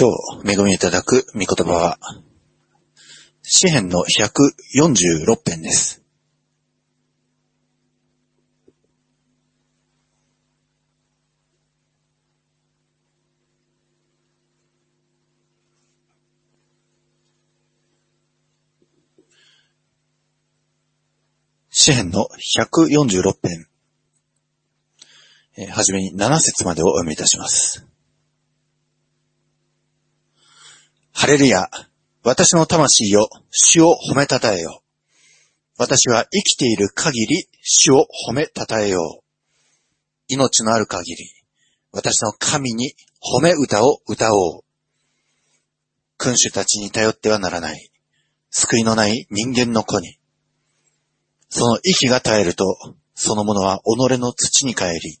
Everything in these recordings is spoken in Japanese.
今日、恵みいただく御言葉は、詩編の146編です。詩編の146編、はじめに7節までをお読みいたします。ハレルヤ、私の魂よ、主を褒めたたえよ。私は生きている限り、主を褒めたたえよう。命のある限り、私の神に褒め歌を歌おう。君主たちに頼ってはならない。救いのない人間の子に。その息が絶えると、そのものは己の土に帰り、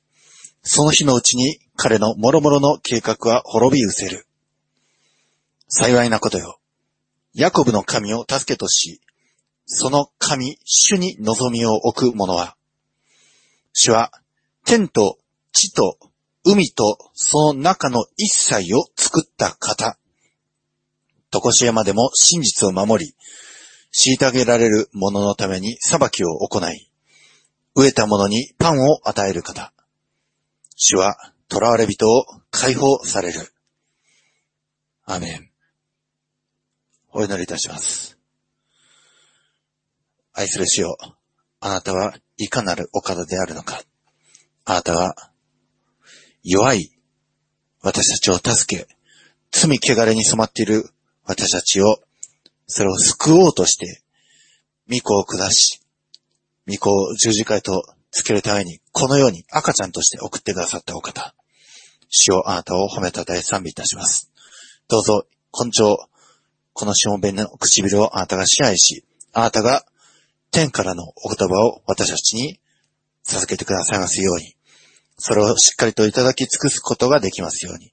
その日のうちに彼の諸々の計画は滅び失せる。幸いなことよ。ヤコブの神を助けとし、その神、主に望みを置く者は、主は天と地と海とその中の一切を作った方。とこしえまでも真実を守り、虐げられる者のために裁きを行い、飢えた者にパンを与える方。主は囚われ人を解放される。アメン。お祈りいたします。愛する主よ、あなたはいかなるお方であるのか。あなたは弱い私たちを助け、罪汚れに染まっている私たちを、それを救おうとして、御子を下し、御子を十字架へとつけるために、このように赤ちゃんとして送ってくださったお方。主をあなたを褒めたたえ賛美いたします。どうぞ、根性、このしもべの唇をあなたが支配し、あなたが天からのお言葉を私たちに授けてくださいますように、それをしっかりといただき尽くすことができますように、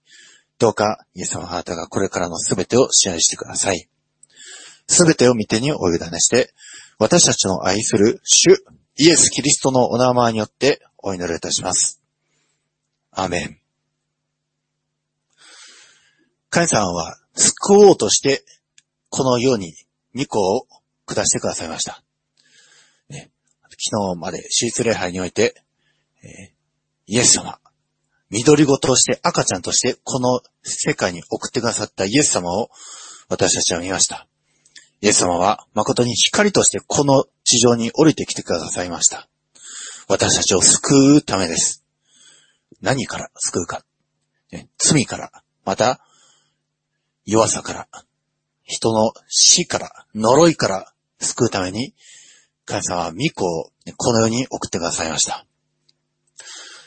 どうか、イエス様あなたがこれからのすべてを支配してください。すべてを見てにお委ねして、私たちの愛する主、イエス・キリストのお名前によってお祈りいたします。アメン。神様は救おうとしてこのように2個を下してくださいました。ね、昨日まで手術礼拝において、え、イエス様、緑ごとして赤ちゃんとしてこの世界に送ってくださったイエス様を私たちは見ました。イエス様は誠に光としてこの地上に降りてきてくださいました。私たちを救うためです。何から救うか。ね、罪から、また弱さから、人の死から、呪いから救うために、神様は御子をこの世に送ってくださいました。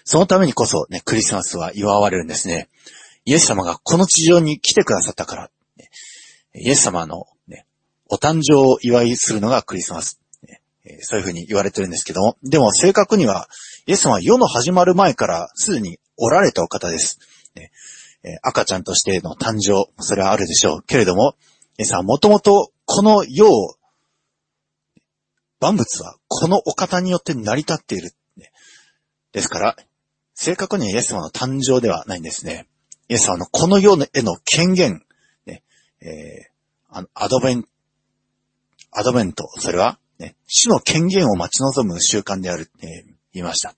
そのためにこそね、クリスマスは祝われるんですね。イエス様がこの地上に来てくださったから、イエス様の、ね、お誕生を祝いするのがクリスマス。そういうふうに言われてるんですけども、でも正確には、イエス様は世の始まる前からすでにおられたお方です。赤ちゃんとしての誕生、それはあるでしょう。けれども、皆さん、もともとこの世を、万物はこのお方によって成り立っている。ですから、正確にはイエス様の誕生ではないんですね。イエス様のこの世への権限、ねえー、あのアドベン、アドベント、それは、ね、主の権限を待ち望む習慣である、って言いました。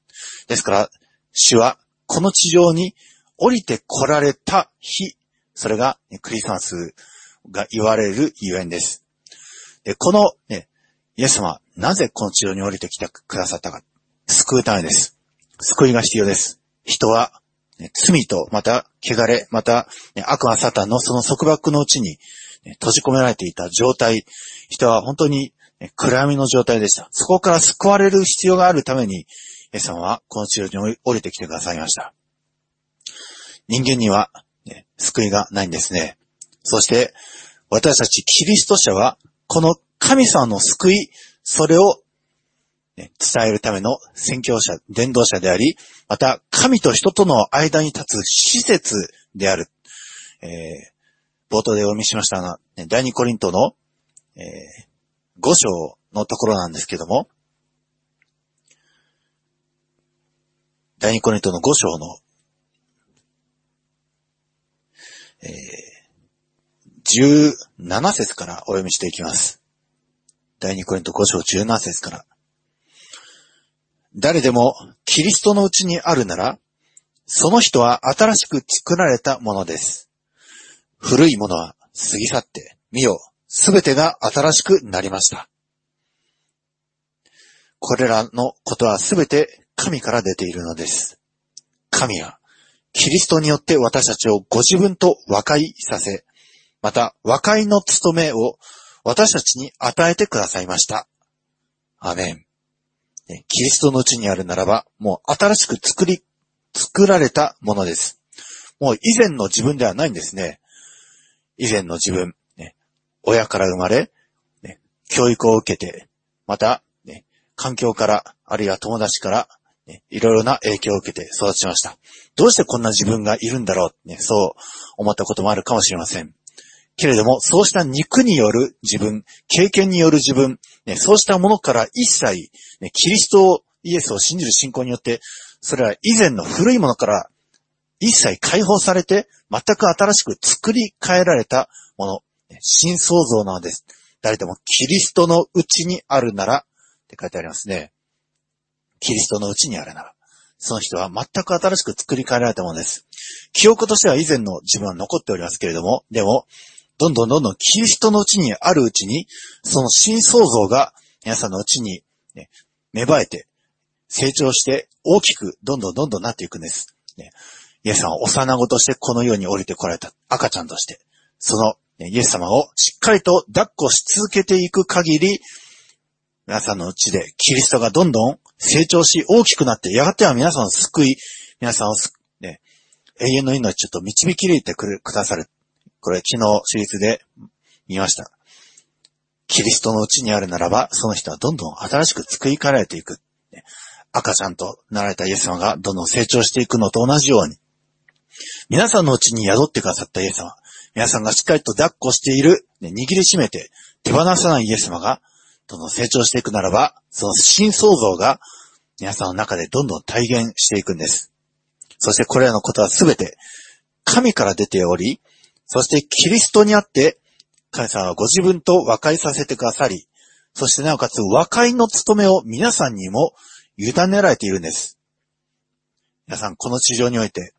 ですから、主はこの地上に降りて来られた日、それが、ね、クリスマスが言われるゆえんです。で、このね、イエス様なぜこの地上に降りてきてくださったか。救うためです。救いが必要です。人は、ね、罪と、また、汚れ、また、ね、悪魔サタンのその束縛のうちに、ね、閉じ込められていた状態、人は本当に、ね、暗闇の状態でした。そこから救われる必要があるために、イエス様はこの地上に降りてきてくださいました。人間には、ね、救いがないんですね。そして、私たちキリスト者は、この神様の救い、それを、ね、伝えるための宣教者、伝道者であり、また、神と人との間に立つ施設である。えー、冒頭でお読みしましたが、第二コリントの、えー、5章のところなんですけども、第二コリントの5章の、えー17節からお読みしていきます。第2コリント5章17節から。誰でもキリストのうちにあるなら、その人は新しく作られたものです。古いものは過ぎ去って、見よ、すべてが新しくなりました。これらのことはすべて神から出ているのです。神は、キリストによって私たちをご自分と和解させ、また和解の務めを私たちに与えてくださいました。アメン。キリストのうちにあるならば、もう新しく作り、作られたものです。もう以前の自分ではないんですね。以前の自分、ね、親から生まれ、ね、教育を受けて、また、ね、環境から、あるいは友達から、ね、いろいろな影響を受けて育ちました。どうしてこんな自分がいるんだろう、ね、そう思ったこともあるかもしれません。けれども、そうした肉による自分、経験による自分、そうしたものから一切、キリストを、イエスを信じる信仰によって、それは以前の古いものから一切解放されて、全く新しく作り変えられたもの、新創造なのです。誰でもキリストのうちにあるなら、って書いてありますね。キリストのうちにあるなら。その人は全く新しく作り変えられたものです。記憶としては以前の自分は残っておりますけれども、でも、どんどんどんどんキリストのうちにあるうちに、その新創造が皆さんのうちに、ね、芽生えて、成長して大きくどんどんどんどんなっていくんです。ね、イエス様は幼子としてこの世に降りてこられた赤ちゃんとして、そのねイエス様をしっかりと抱っこし続けていく限り、皆さんのうちでキリストがどんどん成長し大きくなって、やがては皆さんを救い、皆さんを、ね、永遠の命と導き入れてくれくださる。これ昨日手術で見ました。キリストのうちにあるならば、その人はどんどん新しく作り変えられていく。赤ちゃんとなられたイエス様がどんどん成長していくのと同じように、皆さんのうちに宿ってくださったイエス様、皆さんがしっかりと抱っこしている、ね握りしめて手放さないイエス様が、どんどん成長していくならば、その新創造が皆さんの中でどんどん体現していくんです。そしてこれらのことはすべて神から出ており、そしてキリストにあって、神様はご自分と和解させてくださり、そしてなおかつ和解の務めを皆さんにも委ねられているんです。皆さん、この地上において、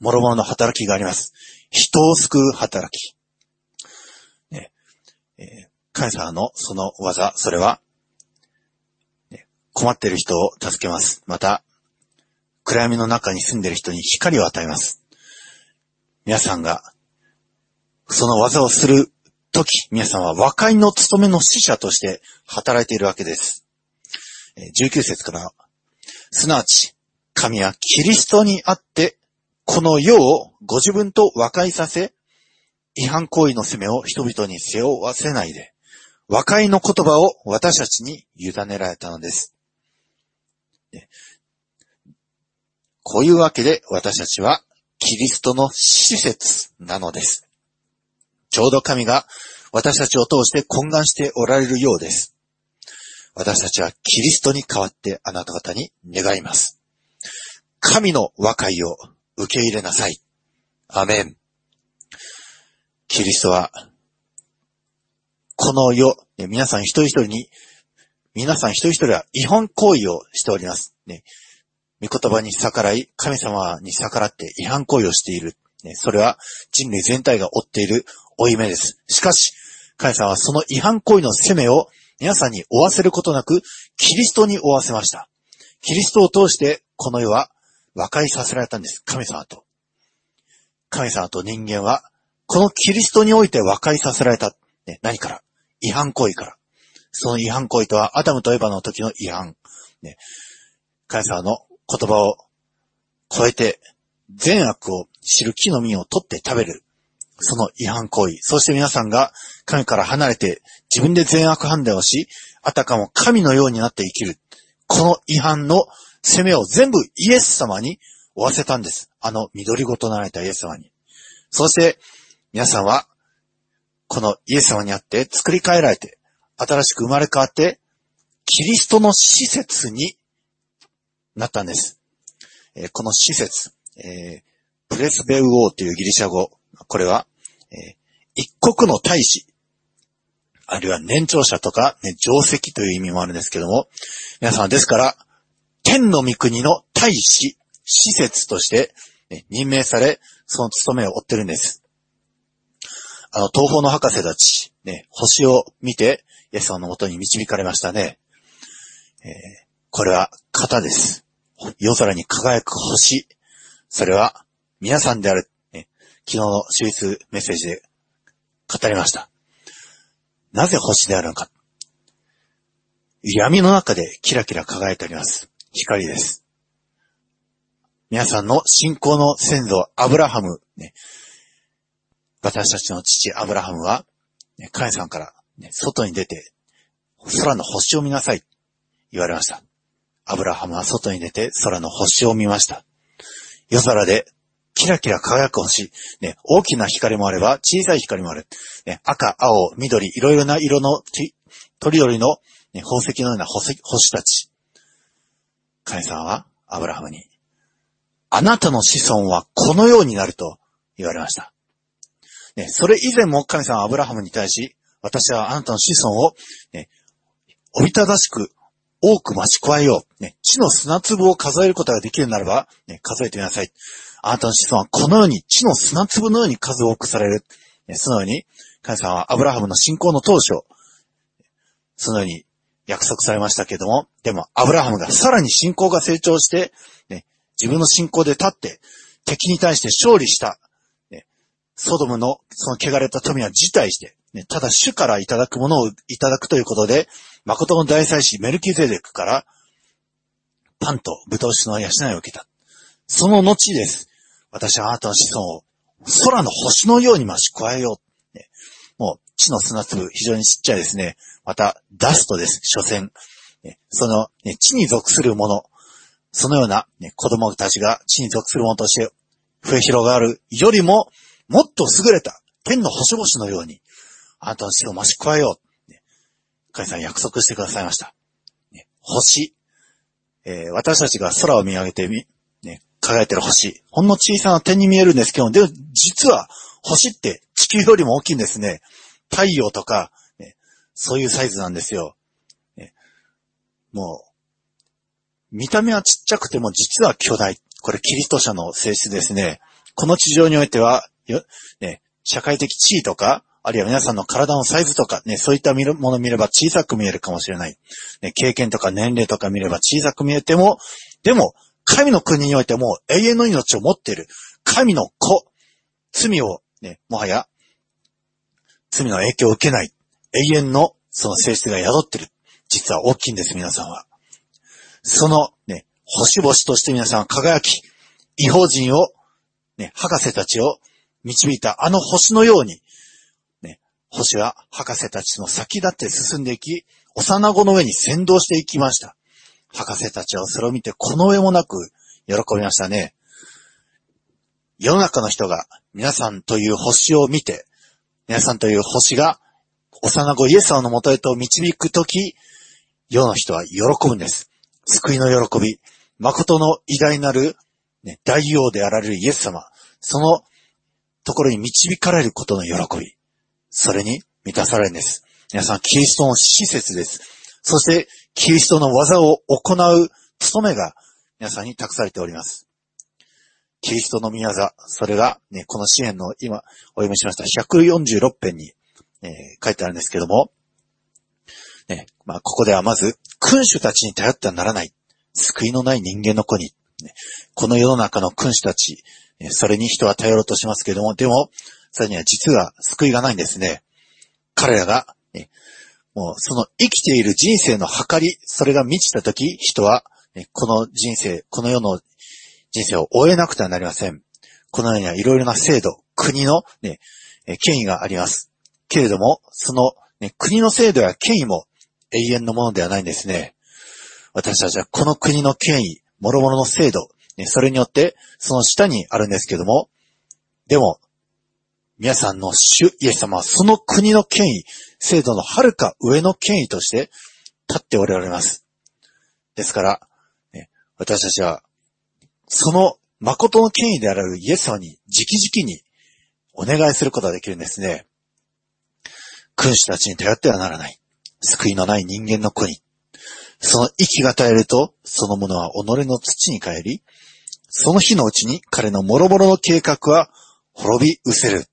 諸々の働きがあります。人を救う働き。ねえー神様のその技、それは、ね困っている人を助けます。また、暗闇の中に住んでいる人に光を与えます。皆さんが、その技をするとき、皆さんは和解の務めの使者として働いているわけです。19節から、すなわち、神はキリストにあって、この世をご自分と和解させ、違反行為の責めを人々に背負わせないで、和解の言葉を私たちに委ねられたのです。こういうわけで私たちはキリストの施設なのです。ちょうど神が私たちを通して懇願しておられるようです。私たちはキリストに代わってあなた方に願います。神の和解を受け入れなさい。アメン。キリストは、この世、ね皆さん一人一人に、皆さん一人一人は違反行為をしております。ね、御言葉に逆らい、神様に逆らって違反行為をしている。ね、それは人類全体が負っている負い目です。しかし、神様はその違反行為の責めを皆さんに負わせることなく、キリストに負わせました。キリストを通して、この世は和解させられたんです。神様と。神様と人間は、このキリストにおいて和解させられた。ね、何から？違反行為から。その違反行為とは、アダムとエバの時の違反。ね、神様の言葉を超えて、善悪を知る木の実を取って食べる。その違反行為。そして皆さんが神から離れて自分で善悪判断をし、あたかも神のようになって生きる。この違反の責めを全部イエス様に負わせたんです。あの緑ごとなられたイエス様に。そして皆さんはこのイエス様にあって作り変えられて、新しく生まれ変わって、キリストの施設になったんです。えこの施設、えープレスベウオーというギリシャ語、これは、えー一国の大使、あるいは年長者とか、ね、定石という意味もあるんですけども、皆さんですから、天の御国の大使、施設として、ね、任命され、その務めを負ってるんです。あの、東方の博士たち、ね、星を見て、イエス様のもとに導かれましたね。えー、これは型です。夜空に輝く星。それは皆さんである。昨日の手術メッセージで語りました。なぜ星であるのか。闇の中でキラキラ輝いております。光です。皆さんの信仰の先祖、アブラハム、ね、私たちの父、アブラハムは、ね、カエさんから、ね、外に出て、空の星を見なさい、言われました。アブラハムは外に出て空の星を見ました。夜空でキラキラ輝く星。ね、大きな光もあれば、小さい光もある。ね、赤、青、緑、いろいろな色の、鳥々の、ね、宝石のような星星たち。神様は、アブラハムに、あなたの子孫はこのようになると言われました。ね、それ以前も神様はアブラハムに対し、私はあなたの子孫を、ね、おびただしく多く増し加えよう。ね、地の砂粒を数えることができるならば、ね、数えてみなさい。あなたの子孫はこのように地の砂粒のように数多くされる。そのように、神様はアブラハムの信仰の当初、そのように約束されましたけれども、でもアブラハムがさらに信仰が成長して、ね、自分の信仰で立って、敵に対して勝利した、ね、ソドムのその汚れた富は辞退して、ね、ただ主からいただくものをいただくということで、誠の大祭司メルキゼデクから、パンと豚牛の養いを受けた。その後です。私はあなたの子孫を空の星のように増し加えよう。ね、もう地の砂粒、非常にちっちゃいですね。また、ダストです、所詮。ね、その、ね、地に属するもの、そのような、ね、子供たちが地に属するものとして増え広がるよりも、もっと優れた天の星々のように、あなたの死を増し加えよう。ね、神さん約束してくださいました。ね、星、えー、私たちが空を見上げてみ、輝いてる星。ほんの小さな点に見えるんですけど、でも実は星って地球よりも大きいんですね。太陽とか、ね、そういうサイズなんですよ。ね、もう、見た目はちっちゃくても実は巨大。これキリスト者の性質ですね。この地上においては、ね、社会的地位とか、あるいは皆さんの体のサイズとか、ね、そういったものを見れば小さく見えるかもしれない。ね、経験とか年齢とか見れば小さく見えても、でも、神の国においても永遠の命を持っている。神の子。罪を、ね、もはや、罪の影響を受けない。永遠のその性質が宿ってる。実は大きいんです、皆さんは。そのね、星々として皆さんは輝き、違法人を、ね、博士たちを導いたあの星のように、ね、星は博士たちの先立って進んでいき、幼子の上に先導していきました。博士たちはそれを見てこの上もなく喜びましたね。世の中の人が皆さんという星を見て、皆さんという星が幼子イエス様のもとへと導くとき、世の人は喜ぶんです。救いの喜び、誠の偉大なる、ね、大王であられるイエス様、そのところに導かれることの喜び、それに満たされるんです。皆さん、キリストの施設です。そして、キリストの技を行う務めが皆さんに託されております。キリストの宮座、それが、ね、この支援の今お読みしました146編に、えー、書いてあるんですけども、ね、まあ、ここではまず、君主たちに頼ってはならない。救いのない人間の子に。ね、この世の中の君主たち、それに人は頼ろうとしますけども、でも、それには実は救いがないんですね。彼らが、ね、もうその生きている人生の計り、それが満ちたとき、人は、ね、この人生、この世の人生を終えなくてはなりません。この世にはいろいろな制度、国の、ね、権威があります。けれども、その、ね、国の制度や権威も永遠のものではないんですね。私たちはこの国の権威、諸々の制度、ね、それによってその下にあるんですけども、でも、皆さんの主イエス様はその国の権威、制度の遥か上の権威として立っておられます。ですから、ね、私たちは、その誠の権威であるイエス様に直々にお願いすることができるんですね。君主たちに頼ってはならない。救いのない人間の子に。その息が絶えると、そのものは己の土に帰り、その日のうちに彼の諸々の計画は滅び失せる。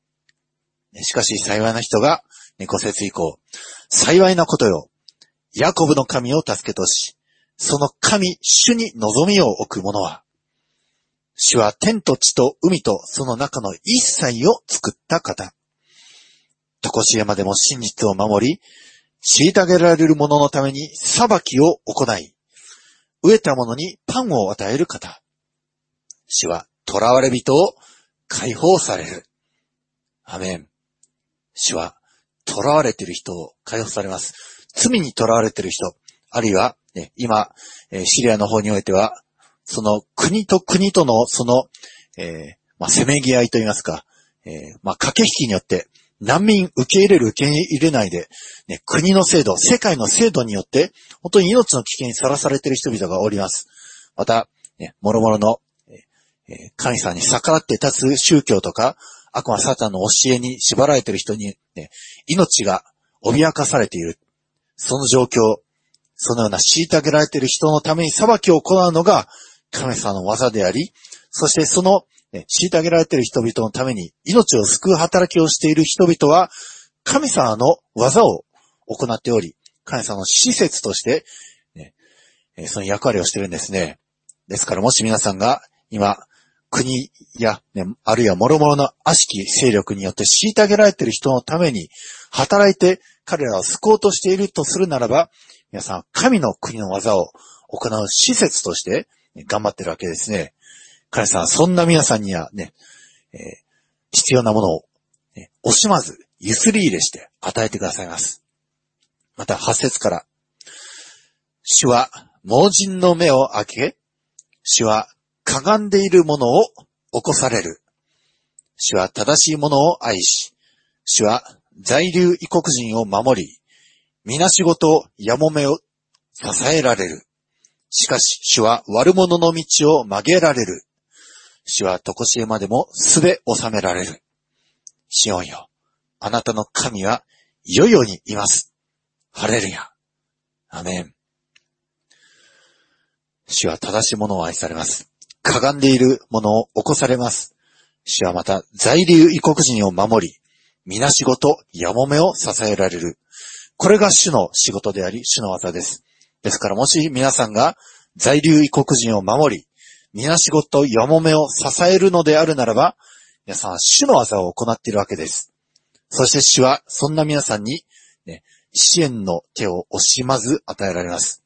しかし幸いな人が、猫説以降、幸いなことよ。ヤコブの神を助けとし、その神、主に望みを置く者は、主は天と地と海とその中の一切を作った方。とこし山でも真実を守り、虐げられる者のために裁きを行い、飢えた者にパンを与える方。主は囚われ人を解放される。アメン。主は囚われている人を解放されます。罪に囚われている人、あるいは、ね、今、シリアの方においては、その国と国とのその、えー、まあ、せめぎ合いといいますか、えー、まあ、駆け引きによって、難民受け入れる受け入れないで、ね、国の制度、世界の制度によって、本当に命の危険にさらされている人々がおります。また、ね、諸々の、えー、神さんに逆らって立つ宗教とか、悪魔サタンの教えに縛られている人に、ね、命が脅かされている。その状況、そのような虐げられている人のために裁きを行うのが神様の技であり、そしてそのね、虐げられている人々のために命を救う働きをしている人々は、神様の技を行っており、神様の施設として、ね、その役割をしているんですね。ですからもし皆さんが今、国や、ね、あるいは諸々の悪しき勢力によって虐げられている人のために働いて彼らを救おうとしているとするならば、皆さん、神の国の技を行う施設として頑張ってるわけですね。彼さん、そんな皆さんにはね、えー、必要なものを、ね、惜しまず、ゆすり入れして与えてくださいます。また、八節から、主は盲人の目を開け、主はかがんでいるものを起こされる。主は正しいものを愛し、主は在留異国人を守り、皆仕事、やもめを支えられる。しかし、主は悪者の道を曲げられる。主はとこしえまでもすべ収められる。シオンよ。あなたの神はいよいよにいます。ハレルヤ。アメン。主は正しいものを愛されます。かがんでいるものを起こされます。主はまた在留異国人を守り、皆仕事、やもめを支えられる。これが主の仕事であり、主の技です。ですからもし皆さんが在留異国人を守り、皆仕事、やもめを支えるのであるならば、皆さんは主の技を行っているわけです。そして主は、そんな皆さんに、ね、支援の手を惜しまず与えられます。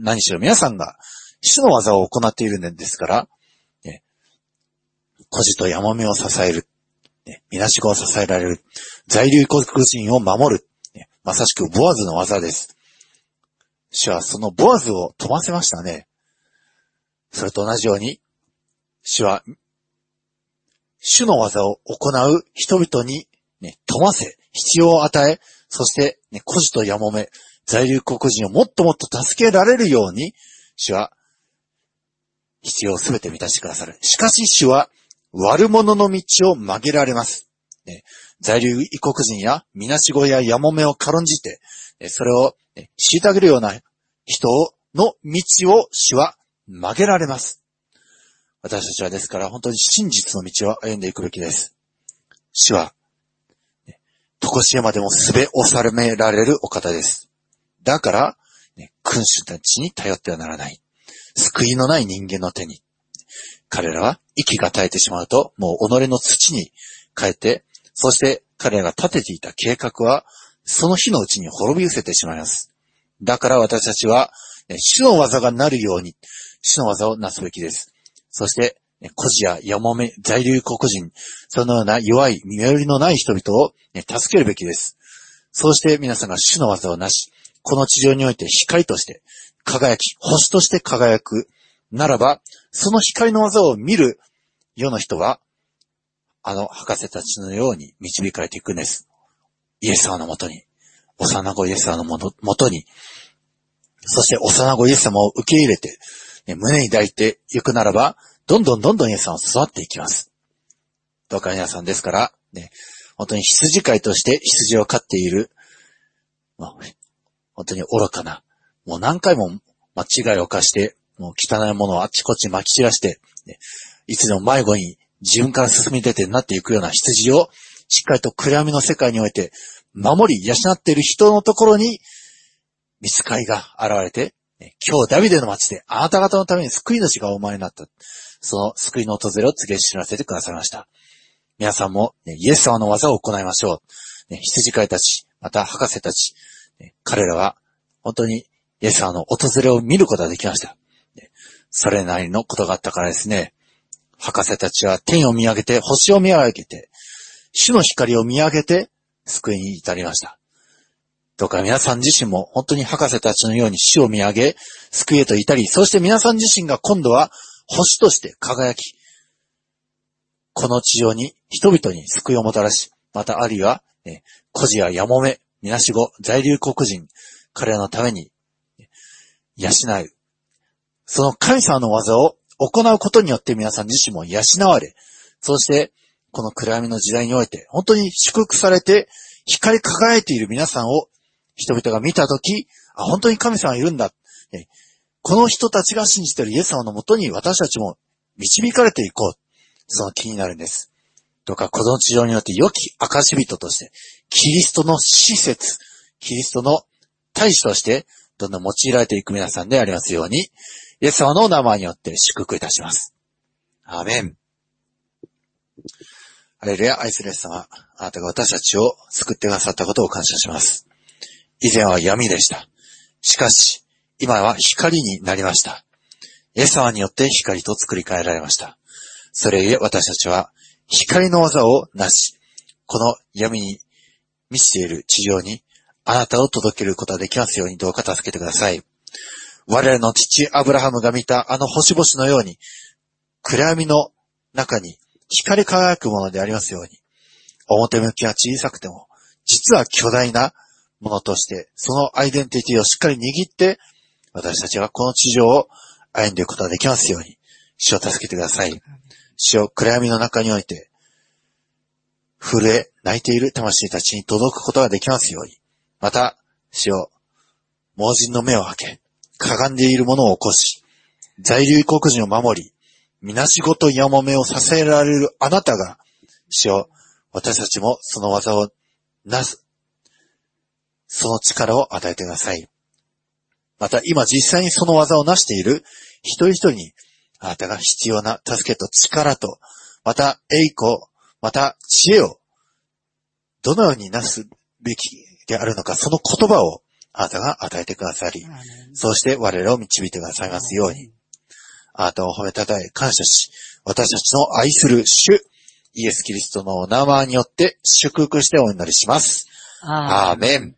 何しろ皆さんが主の技を行っているんですから、ね、孤児とやもめを支える、ね、皆仕事を支えられる、在留国人を守る、ね、まさしくボアズの技です。主はそのボアズを飛ばせましたね。それと同じように、主は、主の技を行う人々に、ね、富ませ、必要を与え、そして、ね、孤児とやもめ、在留国人をもっともっと助けられるように、主は、必要すべて満たしてくださる。しかし主は、悪者の道を曲げられます。ね、在留異国人や、みなしごややもめを軽んじて、それを、ね、虐げるような人の道を主は曲げられます。私たちはですから本当に真実の道を歩んでいくべきです。主は、とこしえまでもすべ収められるお方です。だから、ね、君主たちに頼ってはならない。救いのない人間の手に。彼らは息が絶えてしまうと、もう己の土に変えて、そして彼らが立てていた計画は、その日のうちに滅び失せてしまいます。だから私たちは、主の技がなるように、主の技をなすべきです。そして、孤児ややもめ、在留国人、そのような弱い、身寄りのない人々を、助けるべきです。そうして皆さんが主の技をなし、この地上において光として輝き、星として輝くならば、その光の技を見る世の人は、あの博士たちのように導かれていくんです。イエス様のもとに、幼子イエス様のもとに、そして幼子イエス様を受け入れて、ね、胸に抱いていくならば、どんどんどんどんイエス様を育っていきます。どうか皆さんですから、ね、本当に羊飼いとして羊を飼っている、本当に愚かな、もう何回も間違いを犯して、もう汚いものをあっちこっち撒き散らして、ね、いつでも迷子に自分から進み出てなっていくような羊を、しっかりと暗闇の世界において、守り、養っている人のところに、見つかりが現れて、今日ダビデの町であなた方のために救い主がお前になった。その救いの訪れを告げ知らせてくださいました。皆さんも、イエス様の技を行いましょう。羊飼いたち、また博士たち、彼らは本当にイエス様の訪れを見ることができました。それなりのことがあったからですね、博士たちは天を見上げて、星を見上げて、主の光を見上げて、救いに至りました。どうか皆さん自身も本当に博士たちのように死を見上げ、救いへと至り、そして皆さん自身が今度は星として輝き、この地上に人々に救いをもたらし、またあるいは、え孤児ややもめ、みなしご、在留国人、彼らのために、養う。その神様の技を行うことによって皆さん自身も養われ、そして、この暗闇の時代において、本当に祝福されて、光り輝いている皆さんを人々が見たとき、あ、本当に神様いるんだ。この人たちが信じているイエス様のもとに私たちも導かれていこう。その気になるんです。どうかこの地上によって良き証人として、キリストの施設、キリストの大使として、どんどん用いられていく皆さんでありますように、イエス様のお名前によって祝福いたします。アーメン。アレルヤ、愛するイエス様、あなたが私たちを救ってくださったことを感謝します。以前は闇でした。しかし、今は光になりました。イエス様によって光と作り変えられました。それゆえ私たちは光の技をなし、この闇に満ちている地上にあなたを届けることができますようにどうか助けてください。我々の父アブラハムが見たあの星々のように、暗闇の中に光り輝くものでありますように、表向きは小さくても、実は巨大なものとして、そのアイデンティティをしっかり握って、私たちがこの地上を歩んでいくことができますように、主を助けてください。主を暗闇の中において、震え、泣いている魂たちに届くことができますように。また、主を、盲人の目を開け、かがんでいる者を起こし、在留国人を守り、みなしごとやもめを支えられるあなたが、主を、私たちもその技をなす、その力を与えてください。また今実際にその技を成している一人一人に、あなたが必要な助けと力と、また栄光、また知恵を、どのようになすべきであるのか、その言葉をあなたが与えてくださり、そうして我々を導いてくださいますように、あなたを褒めたたえ感謝し、私たちの愛する主、イエス・キリストのお名前によって祝福してお祈りします。アーメン。